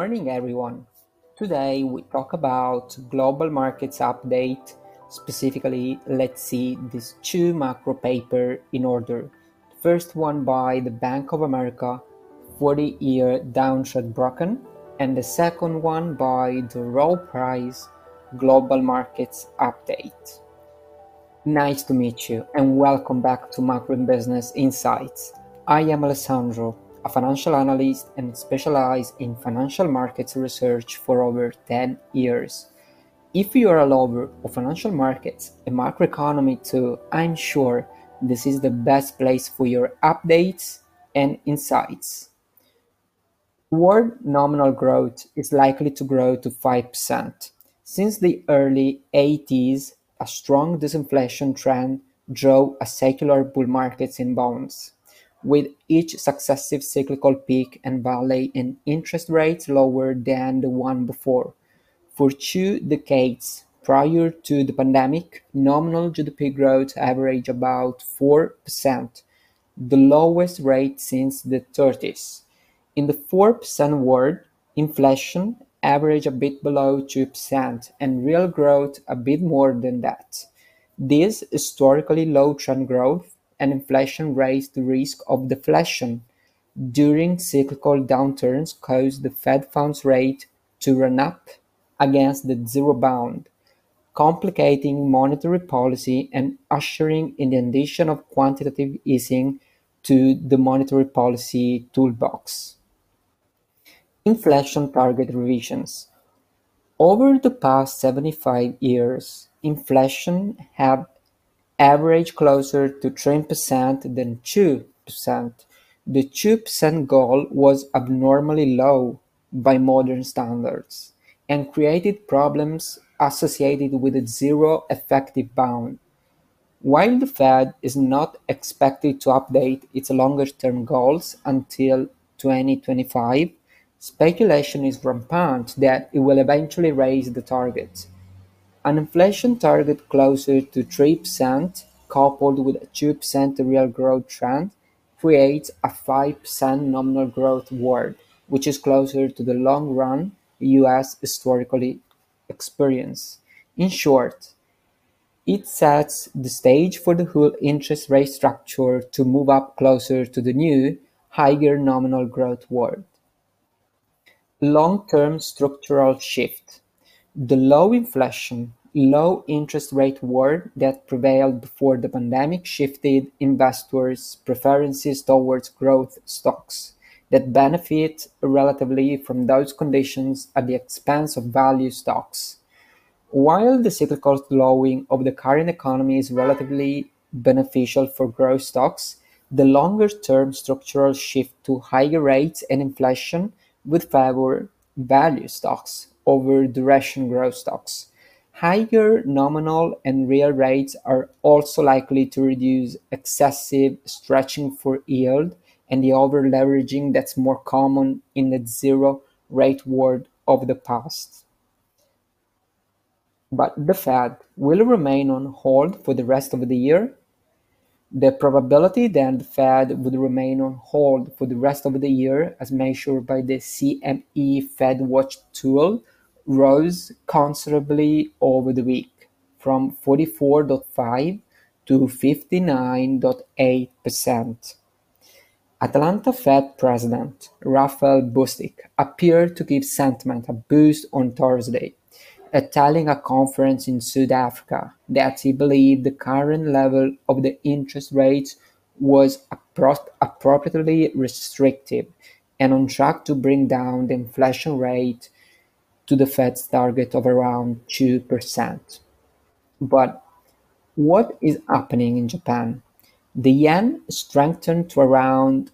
morning, everyone. Today we talk about global markets update. Specifically, let's see these two macro paper in order. The first one by the Bank of America, 40-year downtrend broken, and the second one by the Rowe Price Global Markets Update. Nice to meet you and welcome back to Macro in Business Insights. I am Alessandro, a financial analyst and specialize in financial markets research for over 10 years. If you are a lover of financial markets and macroeconomy too, I'm sure this is the best place for your updates and insights. World nominal growth is likely to grow to 5%. Since the early 80s, a strong disinflation trend drove a secular bull market in bonds with each successive cyclical peak and valley in interest rates lower than the one before. For two decades prior to the pandemic, nominal GDP growth averaged about 4%, the lowest rate since the 30s. In the 4% world, inflation averaged a bit below 2% and real growth a bit more than that. This historically low trend growth and inflation raised the risk of deflation during cyclical downturns caused the Fed funds rate to run up against the zero bound, complicating monetary policy and ushering in the addition of quantitative easing to the monetary policy toolbox. Inflation target revisions. Over the past 75 years, inflation had average closer to 3% than 2%. The 2% goal was abnormally low by modern standards and created problems associated with a zero effective bound. While the Fed is not expected to update its longer-term goals until 2025, speculation is rampant that it will eventually raise the target. An inflation target closer to three percent, coupled with a two percent real growth trend, creates a five percent nominal growth world, which is closer to the long-run US historically experience. In short, it sets the stage for the whole interest rate structure to move up closer to the new, higher nominal growth world. Long-term structural shift. The low inflation, low interest rate world that prevailed before the pandemic shifted investors' preferences towards growth stocks that benefit relatively from those conditions at the expense of value stocks. While the cyclical slowing of the current economy is relatively beneficial for growth stocks, the longer-term structural shift to higher rates and inflation would favor value stocks over duration growth stocks. Higher nominal and real rates are also likely to reduce excessive stretching for yield and the over-leveraging that's more common in the zero rate world of the past. But the Fed will remain on hold for the rest of the year the probability that the Fed would remain on hold for the rest of the year, as measured by the CME Fed Watch tool, rose considerably over the week, from 44.5 to 59.8%. Atlanta Fed President Raphael Bostic appeared to give sentiment a boost on Thursday telling a conference in South Africa that he believed the current level of the interest rates was appropriately restrictive and on track to bring down the inflation rate to the Fed's target of around 2%. But what is happening in Japan? The yen strengthened to around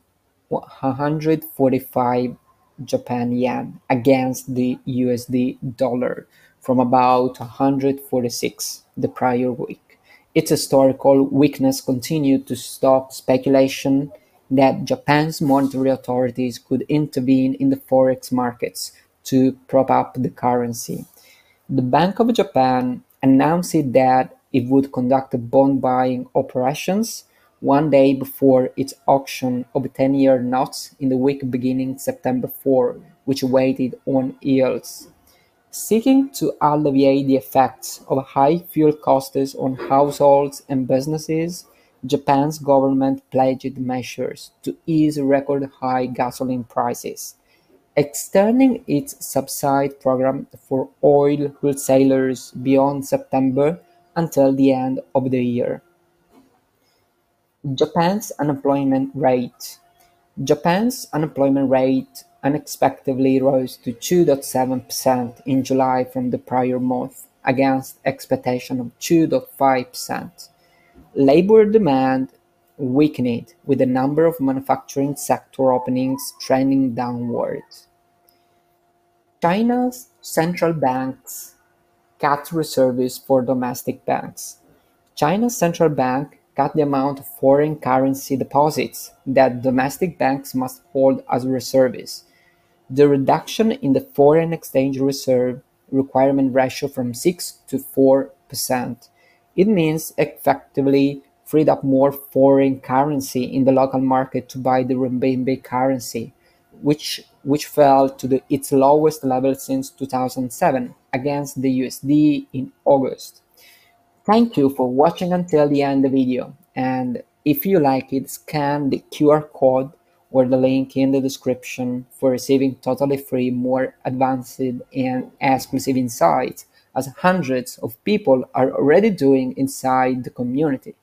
145 Japan yen against the USD dollar from about 146 the prior week. Its historical weakness continued to stop speculation that Japan's monetary authorities could intervene in the forex markets to prop up the currency. The Bank of Japan announced that it would conduct bond buying operations one day before its auction of 10-year notes in the week beginning September 4, which weighed on yields. Seeking to alleviate the effects of high fuel costs on households and businesses, Japan's government pledged measures to ease record high gasoline prices, extending its subsidy program for oil wholesalers beyond September until the end of the year. Japan's unemployment rate Japan's unemployment rate unexpectedly rose to 2.7% in July from the prior month, against expectation of 2.5%. Labor demand weakened, with the number of manufacturing sector openings trending downward. China's central banks cut reserves for domestic banks. China's central bank cut the amount of foreign currency deposits that domestic banks must hold as reserves. The reduction in the foreign exchange reserve requirement ratio from 6 to 4%. It means effectively freed up more foreign currency in the local market to buy the renminbi currency, which which fell to the, its lowest level since 2007 against the USD in August. Thank you for watching until the end of the video and if you like it scan the QR code or the link in the description for receiving totally free more advanced and exclusive insights as hundreds of people are already doing inside the community.